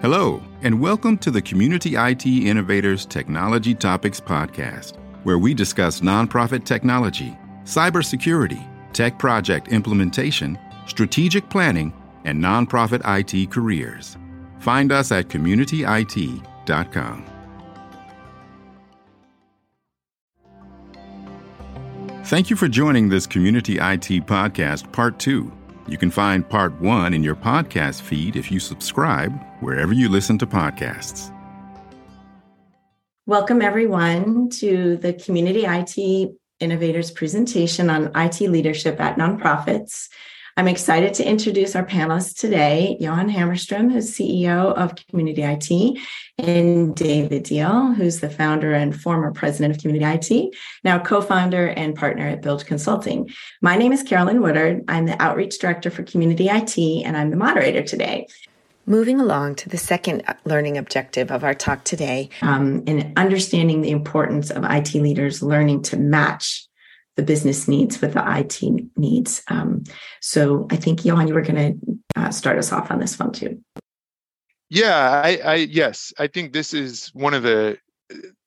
Hello, and welcome to the Community IT Innovators Technology Topics Podcast, where we discuss nonprofit technology, cybersecurity, tech project implementation, strategic planning, and nonprofit IT careers. Find us at communityit.com. Thank you for joining this Community IT Podcast Part 2. You can find part one in your podcast feed if you subscribe wherever you listen to podcasts. Welcome, everyone, to the Community IT Innovators presentation on IT leadership at nonprofits. I'm excited to introduce our panelists today Johan Hammerstrom, who's CEO of Community IT, and David Deal, who's the founder and former president of Community IT, now co founder and partner at Build Consulting. My name is Carolyn Woodard. I'm the outreach director for Community IT, and I'm the moderator today. Moving along to the second learning objective of our talk today. Um, in understanding the importance of IT leaders learning to match the business needs with the IT needs. Um, so I think Johan, you were going to uh, start us off on this one too. Yeah, I, I yes, I think this is one of the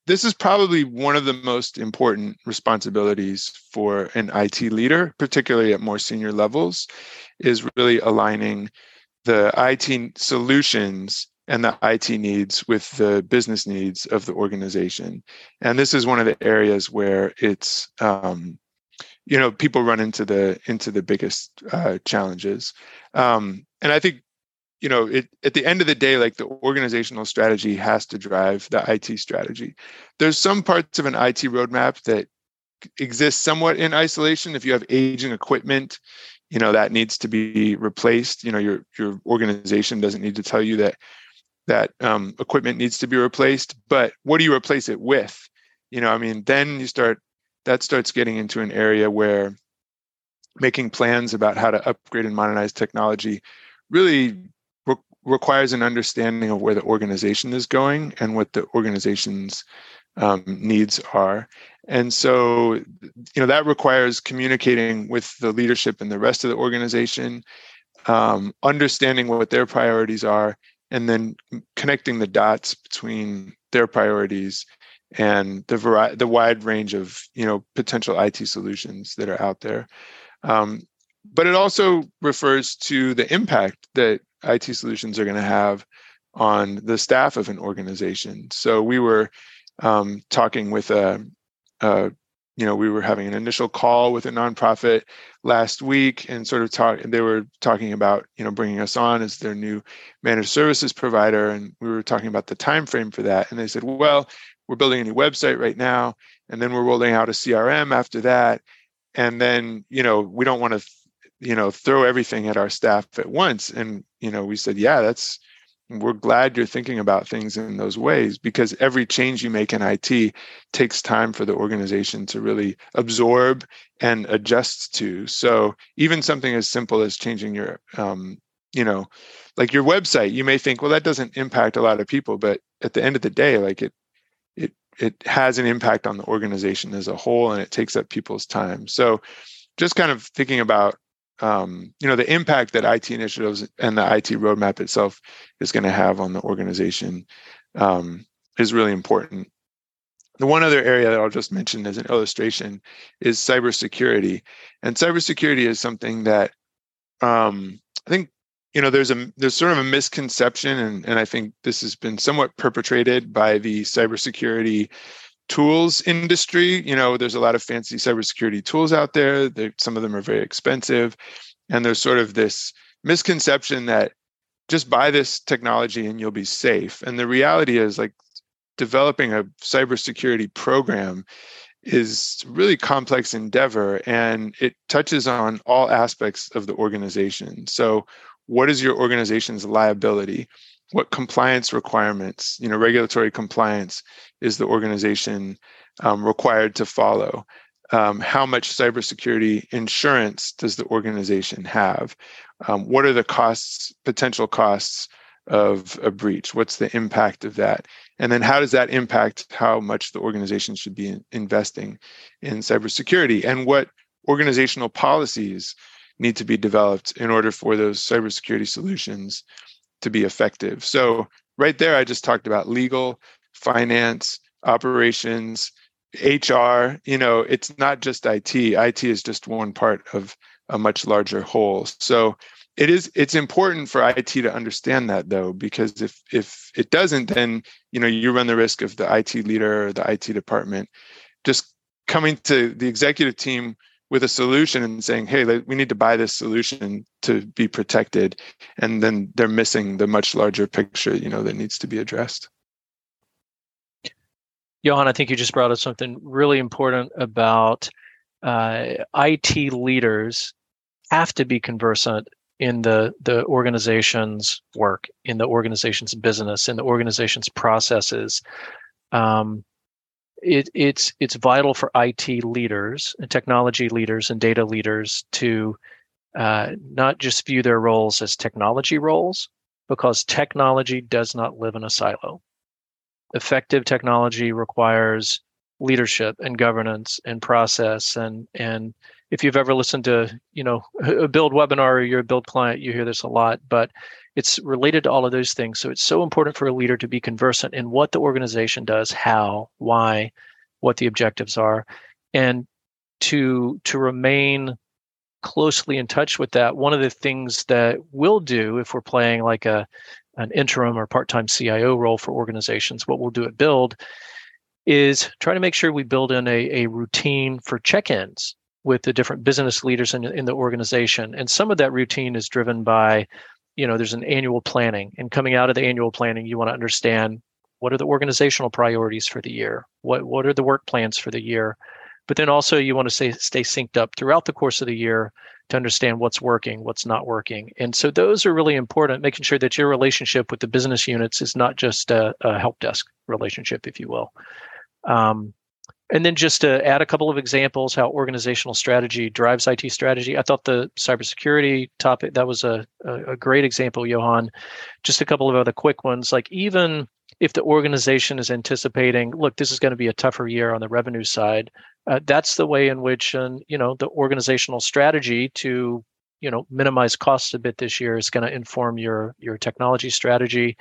this is probably one of the most important responsibilities for an IT leader, particularly at more senior levels, is really aligning the IT solutions and the IT needs with the business needs of the organization. And this is one of the areas where it's um, you know people run into the into the biggest uh, challenges. Um, and i think you know it, at the end of the day like the organizational strategy has to drive the it strategy. There's some parts of an it roadmap that exist somewhat in isolation. If you have aging equipment you know that needs to be replaced. You know your your organization doesn't need to tell you that that um, equipment needs to be replaced but what do you replace it with? You know i mean then you start that starts getting into an area where making plans about how to upgrade and modernize technology really re- requires an understanding of where the organization is going and what the organization's um, needs are and so you know that requires communicating with the leadership and the rest of the organization um, understanding what their priorities are and then connecting the dots between their priorities and the variety, the wide range of you know potential IT solutions that are out there. Um, but it also refers to the impact that IT solutions are going to have on the staff of an organization. So we were um, talking with a, a, you know, we were having an initial call with a nonprofit last week, and sort of talk. and They were talking about you know bringing us on as their new managed services provider, and we were talking about the time frame for that. And they said, well, we're building a new website right now and then we're rolling out a crm after that and then you know we don't want to you know throw everything at our staff at once and you know we said yeah that's we're glad you're thinking about things in those ways because every change you make in IT takes time for the organization to really absorb and adjust to. So even something as simple as changing your, um, you know, like your website, you may think, well, that doesn't impact a lot of people, but at the end of the day, like it it has an impact on the organization as a whole and it takes up people's time so just kind of thinking about um, you know the impact that it initiatives and the it roadmap itself is going to have on the organization um, is really important the one other area that I'll just mention as an illustration is cybersecurity. And cybersecurity is something that um, I think you know there's a there's sort of a misconception and, and i think this has been somewhat perpetrated by the cybersecurity tools industry you know there's a lot of fancy cybersecurity tools out there. Some of them are very expensive. And there's sort of this misconception that just buy this technology and you'll be safe. And the reality is like developing a cybersecurity program is really complex endeavor and it touches on all aspects of the organization. So what is your organization's liability what compliance requirements you know regulatory compliance is the organization um, required to follow? Um, how much cybersecurity insurance does the organization have? Um, what are the costs potential costs of a breach? What's the impact of that? And then how does that impact how much the organization should be in investing in cybersecurity? And what organizational policies need to be developed in order for those cybersecurity solutions to be effective. So right there, I just talked about legal, finance, operations, HR. You know, it's not just IT. IT is just one part of a much larger whole. So it is it's important for IT to understand that though, because if if it doesn't, then you know you run the risk of the IT leader or the IT department just coming to the executive team with a solution and saying, "Hey, we need to buy this solution to be protected," and then they're missing the much larger picture, you know, that needs to be addressed. Johan, I think you just brought up something really important about uh, IT leaders have to be conversant in the the organization's work, in the organization's business, in the organization's processes. Um, it, it's it's vital for IT leaders and technology leaders and data leaders to uh, not just view their roles as technology roles, because technology does not live in a silo. Effective technology requires leadership and governance and process. And and if you've ever listened to you know a build webinar or you're a build client you hear this a lot but it's related to all of those things. So it's so important for a leader to be conversant in what the organization does how why what the objectives are and to to remain closely in touch with that. One of the things that we'll do if we're playing like a an interim or part-time CIO role for organizations what we'll do at build is try to make sure we build in a, a routine for check-ins with the different business leaders in, in the organization. And some of that routine is driven by you know there's an annual planning. And coming out of the annual planning you want to understand what are the organizational priorities for the year? What what are the work plans for the year? But then also you want to stay stay synced up throughout the course of the year to understand what's working what's not working. And so those are really important making sure that your relationship with the business units is not just a, a help desk relationship if you will um, and then just to add a couple of examples how organizational strategy drives IT strategy. I thought the cybersecurity topic that was a, a, great example, Johan. Just a couple of other quick ones, like even if the organization is anticipating, look, this is going to be a tougher year on the revenue side, uh, that's the way in which, and you know, the organizational strategy to, you know, minimize costs a bit this year is going to inform your your technology strategy.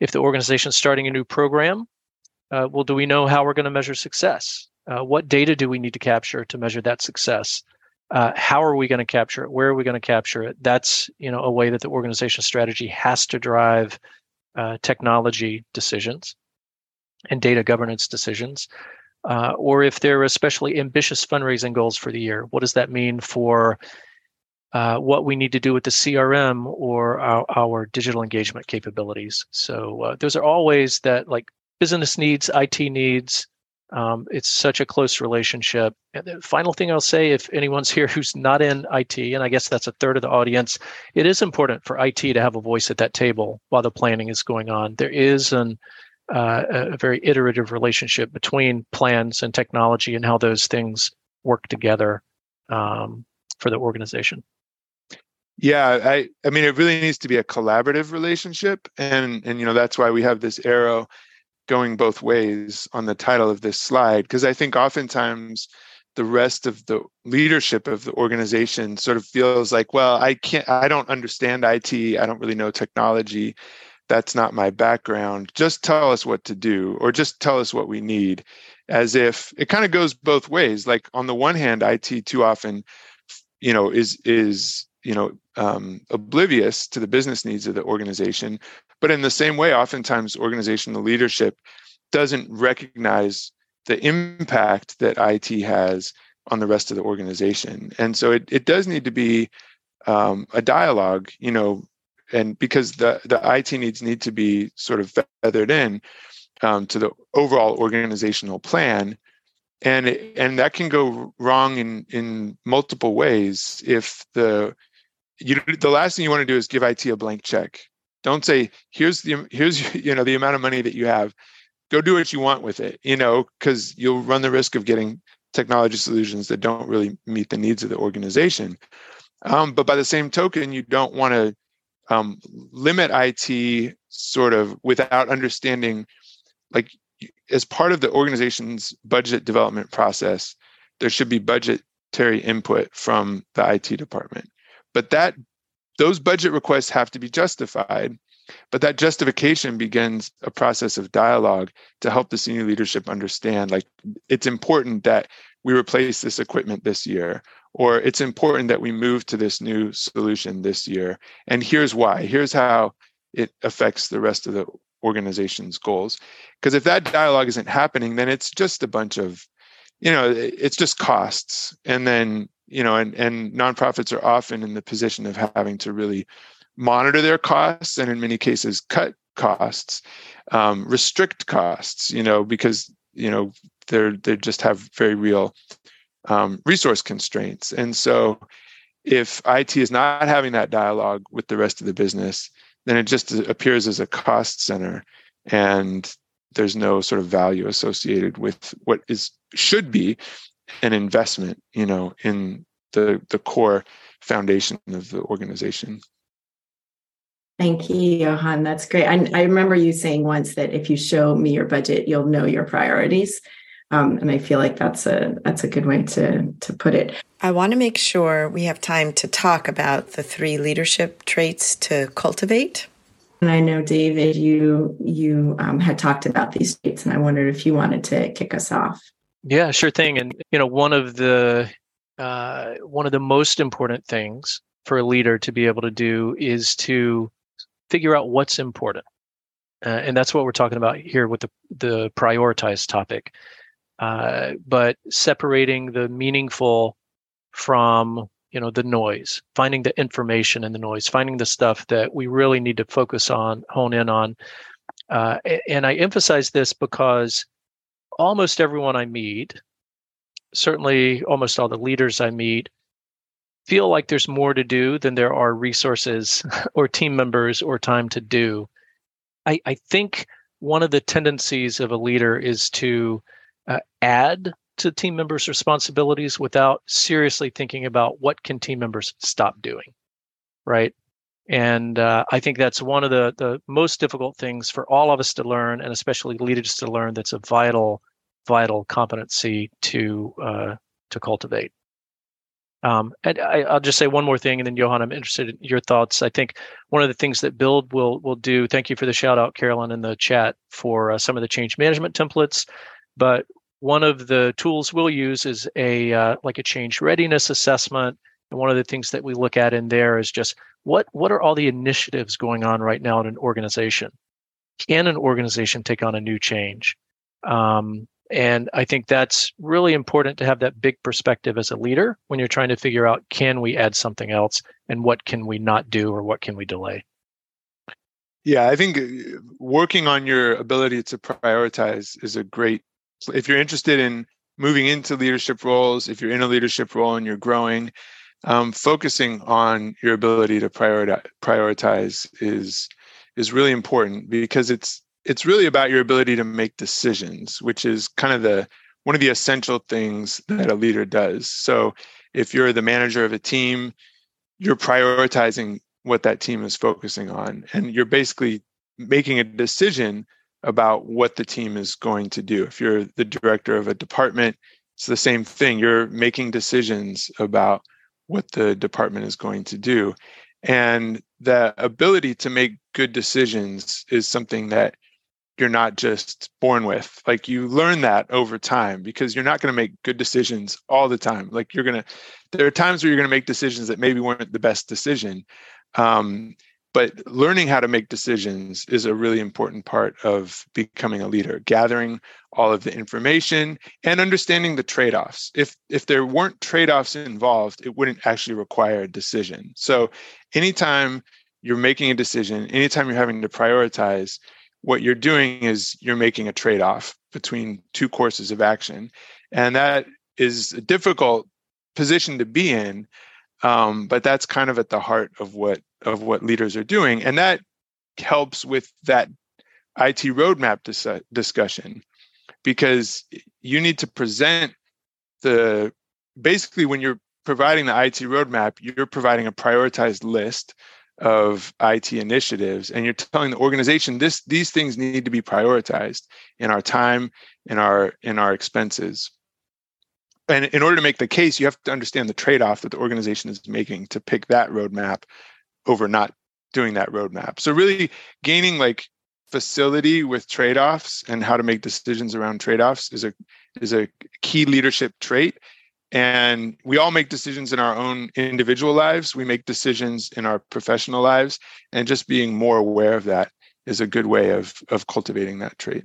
If the organization is starting a new program, uh, well, do we know how we're going to measure success? Uh, what data do we need to capture to measure that success? Uh, how are we going to capture it? Where are we going to capture it? That's you know a way that the organization strategy has to drive uh, technology decisions and data governance decisions. Uh, or if there are especially ambitious fundraising goals for the year, what does that mean for uh, what we need to do with the CRM or our, our digital engagement capabilities. So uh, those are all ways that like business needs, IT needs. Um, it's such a close relationship. And the final thing I'll say, if anyone's here who's not in IT, and I guess that's a third of the audience, it is important for IT to have a voice at that table while the planning is going on. There is an uh, a very iterative relationship between plans and technology and how those things work together um, for the organization. Yeah, I I mean it really needs to be a collaborative relationship and and you know that's why we have this arrow going both ways on the title of this slide because I think oftentimes the rest of the leadership of the organization sort of feels like, well, I can't, I don't understand IT, I don't really know technology. That's not my background. Just tell us what to do, or just tell us what we need, as if it kind of goes both ways. Like on the one hand, IT too often, you know, is is you know um, oblivious to the business needs of the organization but in the same way, oftentimes organizational leadership doesn't recognize the impact that IT has on the rest of the organization. And so it, it does need to be um, a dialogue, you know, and because the, the IT needs need to be sort of feathered in um, to the overall organizational plan. And and that can go wrong in in multiple ways if the you the last thing you want to do is give IT a blank check don't say here's the here's you know the amount of money that you have. Go do what you want with it, you know, because you'll run the risk of getting technology solutions that don't really meet the needs of the organization. Um, but by the same token, you don't want to um, limit IT sort of without understanding, like as part of the organization's budget development process, there should be budgetary input from the IT department. But that those budget requests have to be justified but that justification begins a process of dialogue to help the senior leadership understand like it's important that we replace this equipment this year or it's important that we move to this new solution this year. And here's why. Here's how it affects the rest of the organization's goals. Because if that dialogue isn't happening then it's just a bunch of you know it's just costs. And then you know and and nonprofits are often in the position of having to really monitor their costs and in many cases cut costs um, restrict costs you know because you know they're they just have very real um, resource constraints. And so if it is not having that dialogue with the rest of the business then it just appears as a cost center and there's no sort of value associated with what is should be an investment you know in the the core foundation of the organization Thank you, Johan. That's great. I, I, remember you saying once that if you show me your budget, you'll know your priorities. Um, and I feel like that's a that's a good way to to put it. I want to make sure we have time to talk about the three leadership traits to cultivate. And I know, David, you you um, had talked about these traits, and I wondered if you wanted to kick us off. Yeah, sure thing. And you know, one of the uh, one of the most important things for a leader to be able to do is to figure out what's important. Uh, and that's what we're talking about here with the, the prioritized topic. Uh, but separating the meaningful from you know the noise finding the information in the noise finding the stuff that we really need to focus on hone in on uh, and i emphasize this because almost everyone i meet certainly almost all the leaders i meet feel like there's more to do than there are resources or team members or time to do. I, I think one of the tendencies of a leader is to uh, add to team members' responsibilities without seriously thinking about what can team members stop doing, right? And uh, I think that's one of the the most difficult things for all of us to learn, and especially leaders to learn. That's a vital, vital competency to uh, to cultivate. Um, and I, will just say one more thing, and then Johan, I'm interested in your thoughts. I think one of the things that Build will will do. Thank you for the shout out, Carolyn, in the chat for uh, some of the change management templates. But one of the tools we'll use is a uh, like a change readiness assessment. And one of the things that we look at in there is just what what are all the initiatives going on right now in an organization? Can an organization take on a new change? Um, and I think that's really important to have that big perspective as a leader when you're trying to figure out can we add something else and what can we not do or what can we delay. Yeah, I think uh, working on your ability to prioritize is a great if you're interested in moving into leadership roles, if you're in a leadership role and you're growing, um, focusing on your ability to prioritize, is is really important because it's it's really about your ability to make decisions, which is kind of the one of the essential things that a leader does. So if you're the manager of a team, you're prioritizing what that team is focusing on and you're basically making a decision about what the team is going to do. If you're the director of a department, it's the same thing. You're making decisions about what the department is going to do. And the ability to make good decisions is something that you're not just born with. Like you learn that over time because you're not going to make good decisions all the time. Like you're going to, there are times where you're going to make decisions that maybe weren't the best decision. Um, but learning how to make decisions is a really important part of becoming a leader gathering all of the information and understanding the trade-offs if if there weren't trade-offs involved it wouldn't actually require a decision so anytime you're making a decision anytime you're having to prioritize what you're doing is you're making a trade off between two courses of action. And that is a difficult position to be in. Um, but that's kind of at the heart of what of what leaders are doing. And that helps with that IT roadmap dis- discussion because you need to present the basically when you're providing the IT roadmap, you're providing a prioritized list of IT initiatives and you're telling the organization this these things need to be prioritized in our time in our in our expenses and in order to make the case you have to understand the trade-off that the organization is making to pick that roadmap over not doing that roadmap. So really gaining like facility with trade-offs and how to make decisions around trade-offs is a is a key leadership trait. And we all make decisions in our own individual lives. We make decisions in our professional lives. And just being more aware of that is a good way of of cultivating that trait.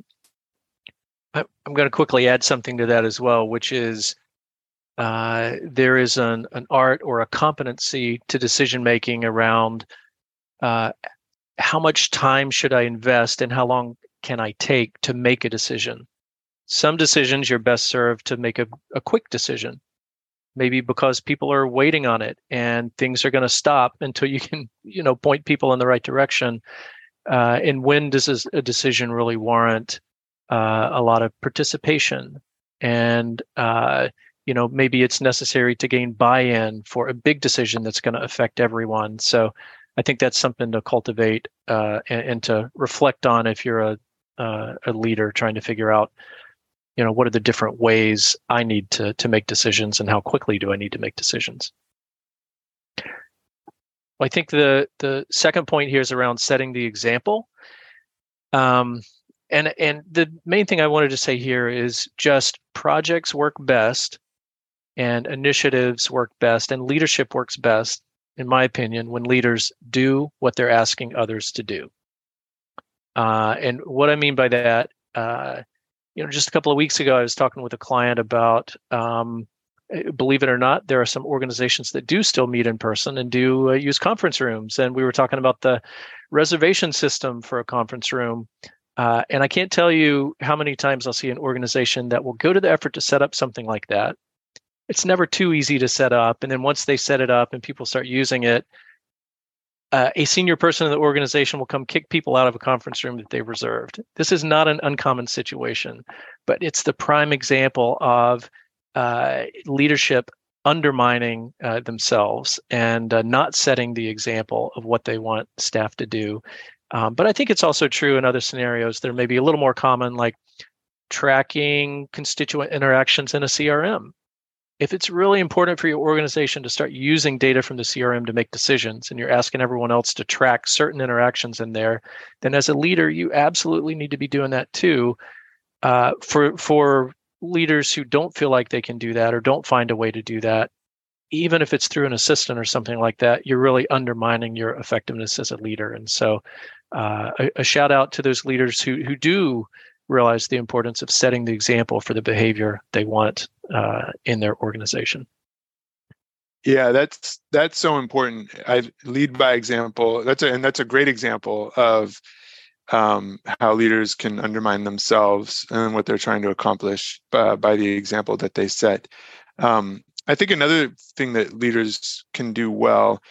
I'm going to quickly add something to that as well which is uh, there is an, an art or a competency to decision making around uh, how much time should I invest and how long can I take to make a decision? Some decisions you're best served to make a, a quick decision, maybe because people are waiting on it and things are going to stop until you can, you know, point people in the right direction. Uh, and when does a decision really warrant uh, a lot of participation? And uh, you know, maybe it's necessary to gain buy-in for a big decision that's going to affect everyone. So I think that's something to cultivate uh, and, and, to reflect on if you're a uh, a leader trying to figure out, you know, what are the different ways I need to to make decisions and how quickly do I need to make decisions. I think the the second point here is around setting the example. Um, and and the main thing I wanted to say here is just projects work best, and initiatives work best, and leadership works best in my opinion, when leaders do what they're asking others to do. Uh, and what I mean by that, uh, you know, just a couple of weeks ago, I was talking with a client about, um, eh, believe it or not, there are some organizations that do still meet in person and do uh, use conference rooms. And we were talking about the reservation system for a conference room. Uh, and I can't tell you how many times I'll see an organization that will go to the effort to set up something like that it's never too easy to set up. And then once they set it up and people start using it, uh, a senior person in the organization will come kick people out of a conference room that they've reserved. This is not an uncommon situation, but it's the prime example of uh, leadership undermining uh, themselves and uh, not setting the example of what they want staff to do. Um, but I think it's also true in other scenarios There may be a little more common, like tracking constituent interactions in a CRM if it's really important for your organization to start using data from the CRM to make decisions and you're asking everyone else to track certain interactions in there, then as a leader, you absolutely need to be doing that too. Uh, for for leaders who don't feel like they can do that or don't find a way to do that, even if it's through an assistant or something like that, you're really undermining your effectiveness as a leader. And so, uh, a, a shout out to those leaders who who do realize the importance of setting the example for the behavior they want uh, in their organization. Yeah, that's that's so important. I lead by example. That's a and that's a great example of um, how leaders can undermine themselves and what they're trying to accomplish uh, by the example that they set. Um, I think another thing that leaders can do well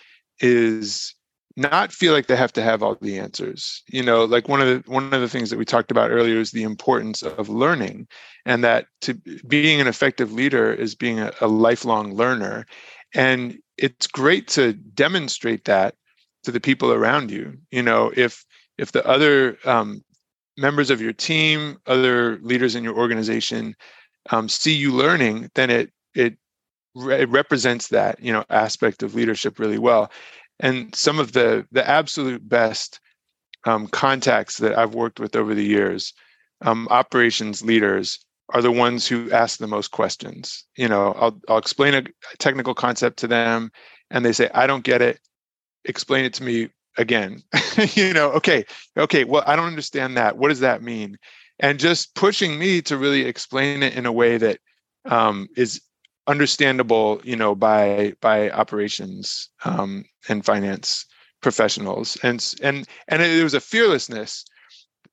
is not feel like they have to have all the answers. You know like one of the one of the things that we talked about earlier is the importance of learning and that to being an effective leader is being a, a lifelong learner. And it's great to demonstrate that to the people around you. You know if if the other um, members of your team other leaders in your organization um, see you learning then it it it represents that you know aspect of leadership really well and some of the the absolute best um, contacts that I've worked with over the years, um, operations leaders are the ones who ask the most questions. You know, I'll I'll explain a technical concept to them, and they say, "I don't get it. Explain it to me again." you know, okay, okay. Well, I don't understand that. What does that mean? And just pushing me to really explain it in a way that um, is understandable, you know, by by operations um, and finance professionals, and and and it was a fearlessness,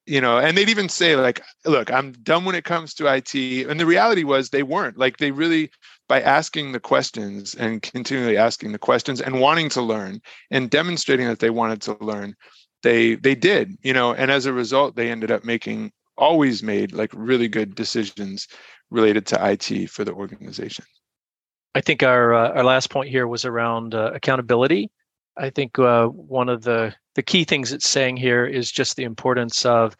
you know. And they'd even say like, "Look, I'm dumb when it comes to IT," and the reality was they weren't. Like they really, by asking the questions and continually asking the questions and wanting to learn and demonstrating that they wanted to learn, they they did, you know. And as a result, they ended up making always made like really good decisions related to IT for the organization. I think our uh, our last point here was around uh, accountability. I think uh, one of the the key things it's saying here is just the importance of,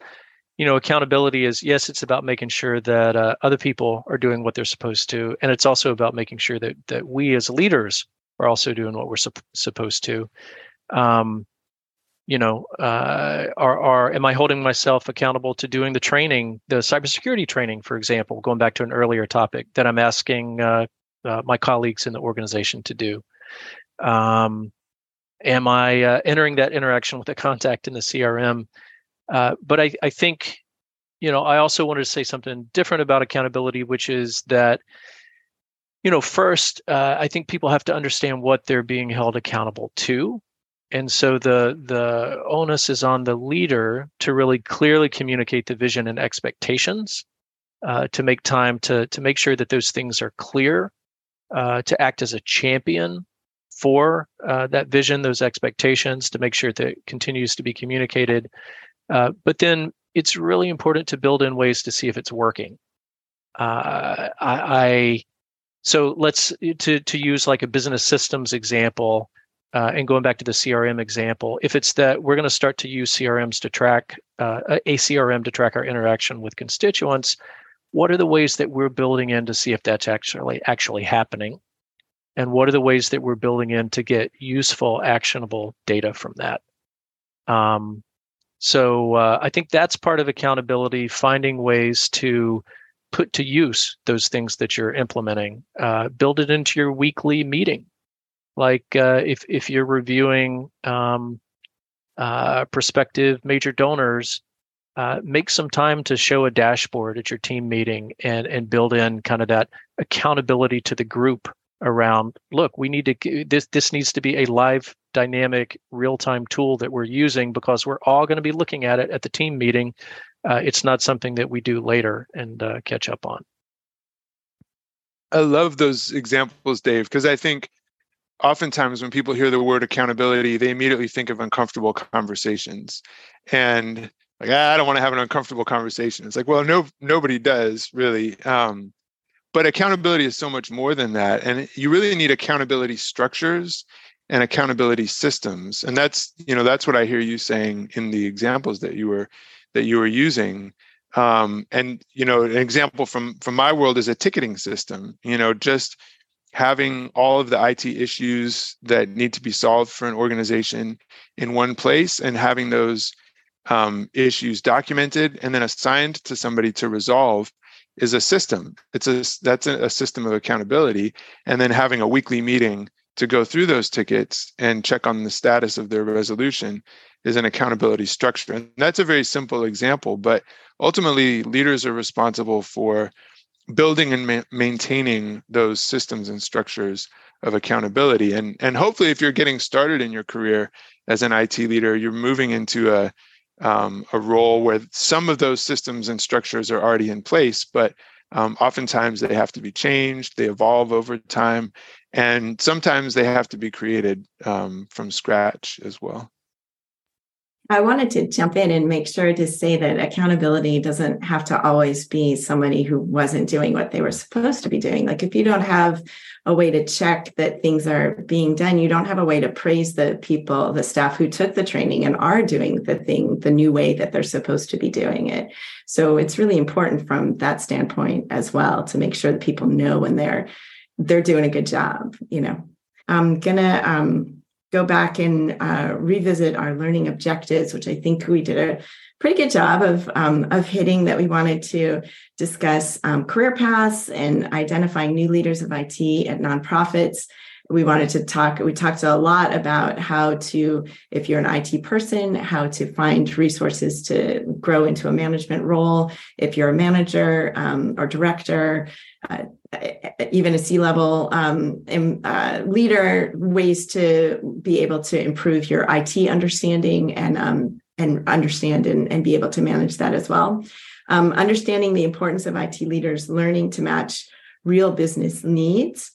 you know, accountability is yes, it's about making sure that uh, other people are doing what they're supposed to, and it's also about making sure that that we as leaders are also doing what we're sup- supposed to. Um, you know, uh, are, are am I holding myself accountable to doing the training, the cybersecurity training, for example, going back to an earlier topic that I'm asking uh, uh, my colleagues in the organization to do? Um, am I uh, entering that interaction with a contact in the CRM? Uh, but I, I think, you know, I also wanted to say something different about accountability, which is that, you know, first, uh, I think people have to understand what they're being held accountable to and so the the onus is on the leader to really clearly communicate the vision and expectations uh, to make time to to make sure that those things are clear uh, to act as a champion for uh, that vision those expectations to make sure that it continues to be communicated. Uh, but then it's really important to build in ways to see if it's working. Uh, I, I so let's to to use like a business systems example uh, and going back to the CRM example, if it's that we're going to start to use CRMs to track a CRM to track our interaction with constituents, what are the ways that we're building in to see if that's actually actually happening, and what are the ways that we're building in to get useful, actionable data from that? Um, so uh, I think that's part of accountability, finding ways to put to use those things that you're implementing. Uh, build it into your weekly meeting like uh, if if you're reviewing um, uh, prospective major donors, uh, make some time to show a dashboard at your team meeting and and build in kind of that accountability to the group around. Look, we need to this this needs to be a live, dynamic, real time tool that we're using because we're all going to be looking at it at the team meeting. Uh, it's not something that we do later and uh, catch up on. I love those examples, Dave, because I think oftentimes when people hear the word accountability, they immediately think of uncomfortable conversations. And like, ah, I don't want to have an uncomfortable conversation. It's like, well, no, nobody does really. Um, but accountability is so much more than that. And you really need accountability structures and accountability systems. And that's, you know, that's what I hear you saying in the examples that you were that you were using. Um, and you know, an example from from my world is a ticketing system. You know, just having all of the IT issues that need to be solved for an organization in one place and having those um, issues documented and then assigned to somebody to resolve is a system. It's a that's a, system of accountability, and then having a weekly meeting to go through those tickets and check on the status of their resolution is an accountability structure. And that's a very simple example, but ultimately leaders are responsible for building and ma- maintaining those systems and structures of accountability and and hopefully if you're getting started in your career as an IT leader you're moving into a um, a role where some of those systems and structures are already in place but um, oftentimes they have to be changed they evolve over time and sometimes they have to be created um, from scratch as well I wanted to jump in and make sure to say that accountability doesn't have to always be somebody who wasn't doing what they were supposed to be doing. Like if you don't have a way to check that things are being done, you don't have a way to praise the people, the staff who took the training and are doing the thing the new way that they're supposed to be doing it. So it's really important from that standpoint as well to make sure that people know when they're they're doing a good job, you know. I'm gonna um go back and uh, revisit our learning objectives, which I think we did a pretty good job of um, of hitting. That we wanted to discuss um, career paths and identifying new leaders of IT at nonprofits. We wanted to talk. We talked a lot about how to, if you're an IT person, how to find resources to grow into a management role. If you're a manager um, or director, uh, even a C-level um, uh, leader, ways to be able to improve your IT understanding and um, and understand and, and be able to manage that as well. Um, understanding the importance of IT leaders learning to match real business needs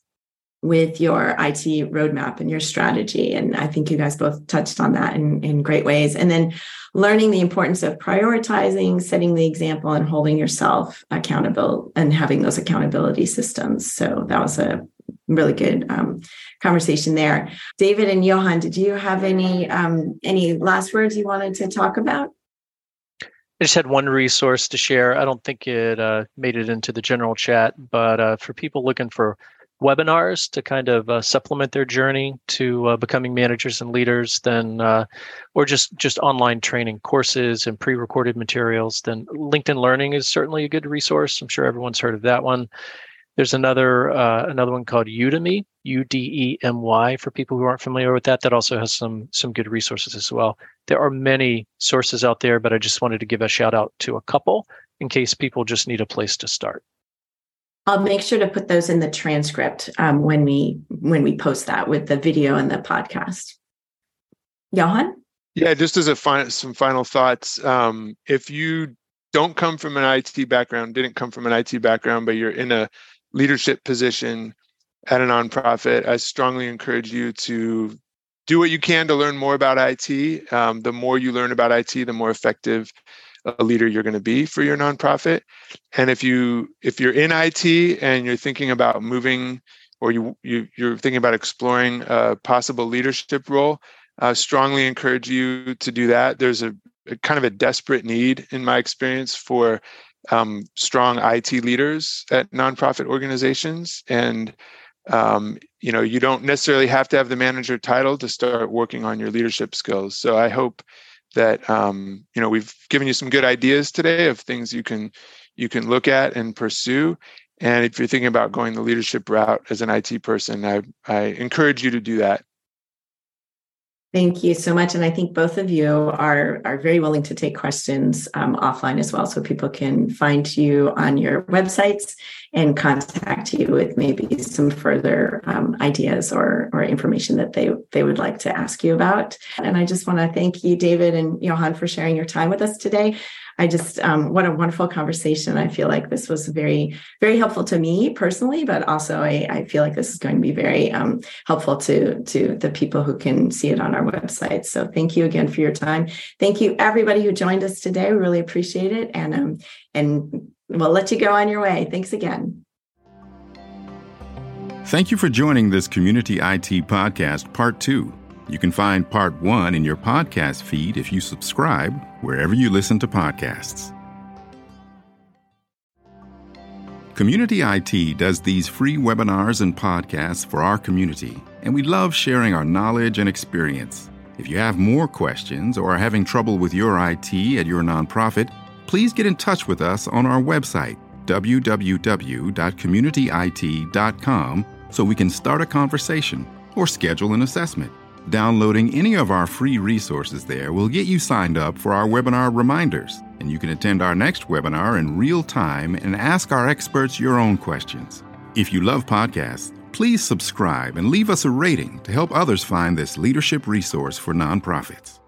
with your IT roadmap and your strategy. And I think you guys both touched on that in, in great ways. And then learning the importance of prioritizing, setting the example, and holding yourself accountable and having those accountability systems. So that was a really good um, conversation there. David and Johan, did you have any um, any last words you wanted to talk about? I just had one resource to share. I don't think it uh, made it into the general chat, but uh, for people looking for webinars to kind of uh, supplement their journey to uh, becoming managers and leaders, then uh, or just just online training courses and pre-recorded materials, then LinkedIn Learning is certainly a good resource. I'm sure everyone's heard of that one. There's another uh, another one called Udemy, U D E M Y, for people who aren't familiar with that. That also has some some good resources as well. There are many sources out there, but I just wanted to give a shout out to a couple in case people just need a place to start. I'll make sure to put those in the transcript um, when we when we post that with the video and the podcast. Johan? Yeah, just as a final some final thoughts. Um, if you don't come from an IT background, didn't come from an IT background, but you're in a leadership position at a nonprofit, I strongly encourage you to do what you can to learn more about IT. Um, the more you learn about IT, the more effective a leader you're going to be for your nonprofit. And if you if you're in IT and you're thinking about moving or you, you you're thinking about exploring a possible leadership role, I strongly encourage you to do that. There's a, a kind of a desperate need in my experience for um, strong IT leaders at nonprofit organizations. And um, you know, you don't necessarily have to have the manager title to start working on your leadership skills. So I hope that um, you know we've given you some good ideas today of things you can you can look at and pursue. And if you're thinking about going the leadership route as an IT person, I, I encourage you to do that. Thank you so much. And I think both of you are, are very willing to take questions um, offline as well. So people can find you on your websites and contact you with maybe some further um, ideas or, or information that they, they would like to ask you about. And I just want to thank you, David and Johan, for sharing your time with us today. I just, um, what a wonderful conversation. I feel like this was very, very helpful to me personally, but also I, I feel like this is going to be very um, helpful to, to the people who can see it on our website. So thank you again for your time. Thank you everybody who joined us today. We really appreciate it. And, um, and we'll let you go on your way. Thanks again. Thank you for joining this Community IT Podcast Part 2. You can find Part 1 in your podcast feed if you subscribe wherever you listen to podcasts. Community IT does these free webinars and podcasts for our community, and we love sharing our knowledge and experience. If you have more questions or are having trouble with your IT at your nonprofit, please get in touch with us on our website, www.communityit.com, so we can start a conversation or schedule an assessment. Downloading any of our free resources there will get you signed up for our webinar reminders, and you can attend our next webinar in real time and ask our experts your own questions. If you love podcasts, please subscribe and leave us a rating to help others find this leadership resource for nonprofits.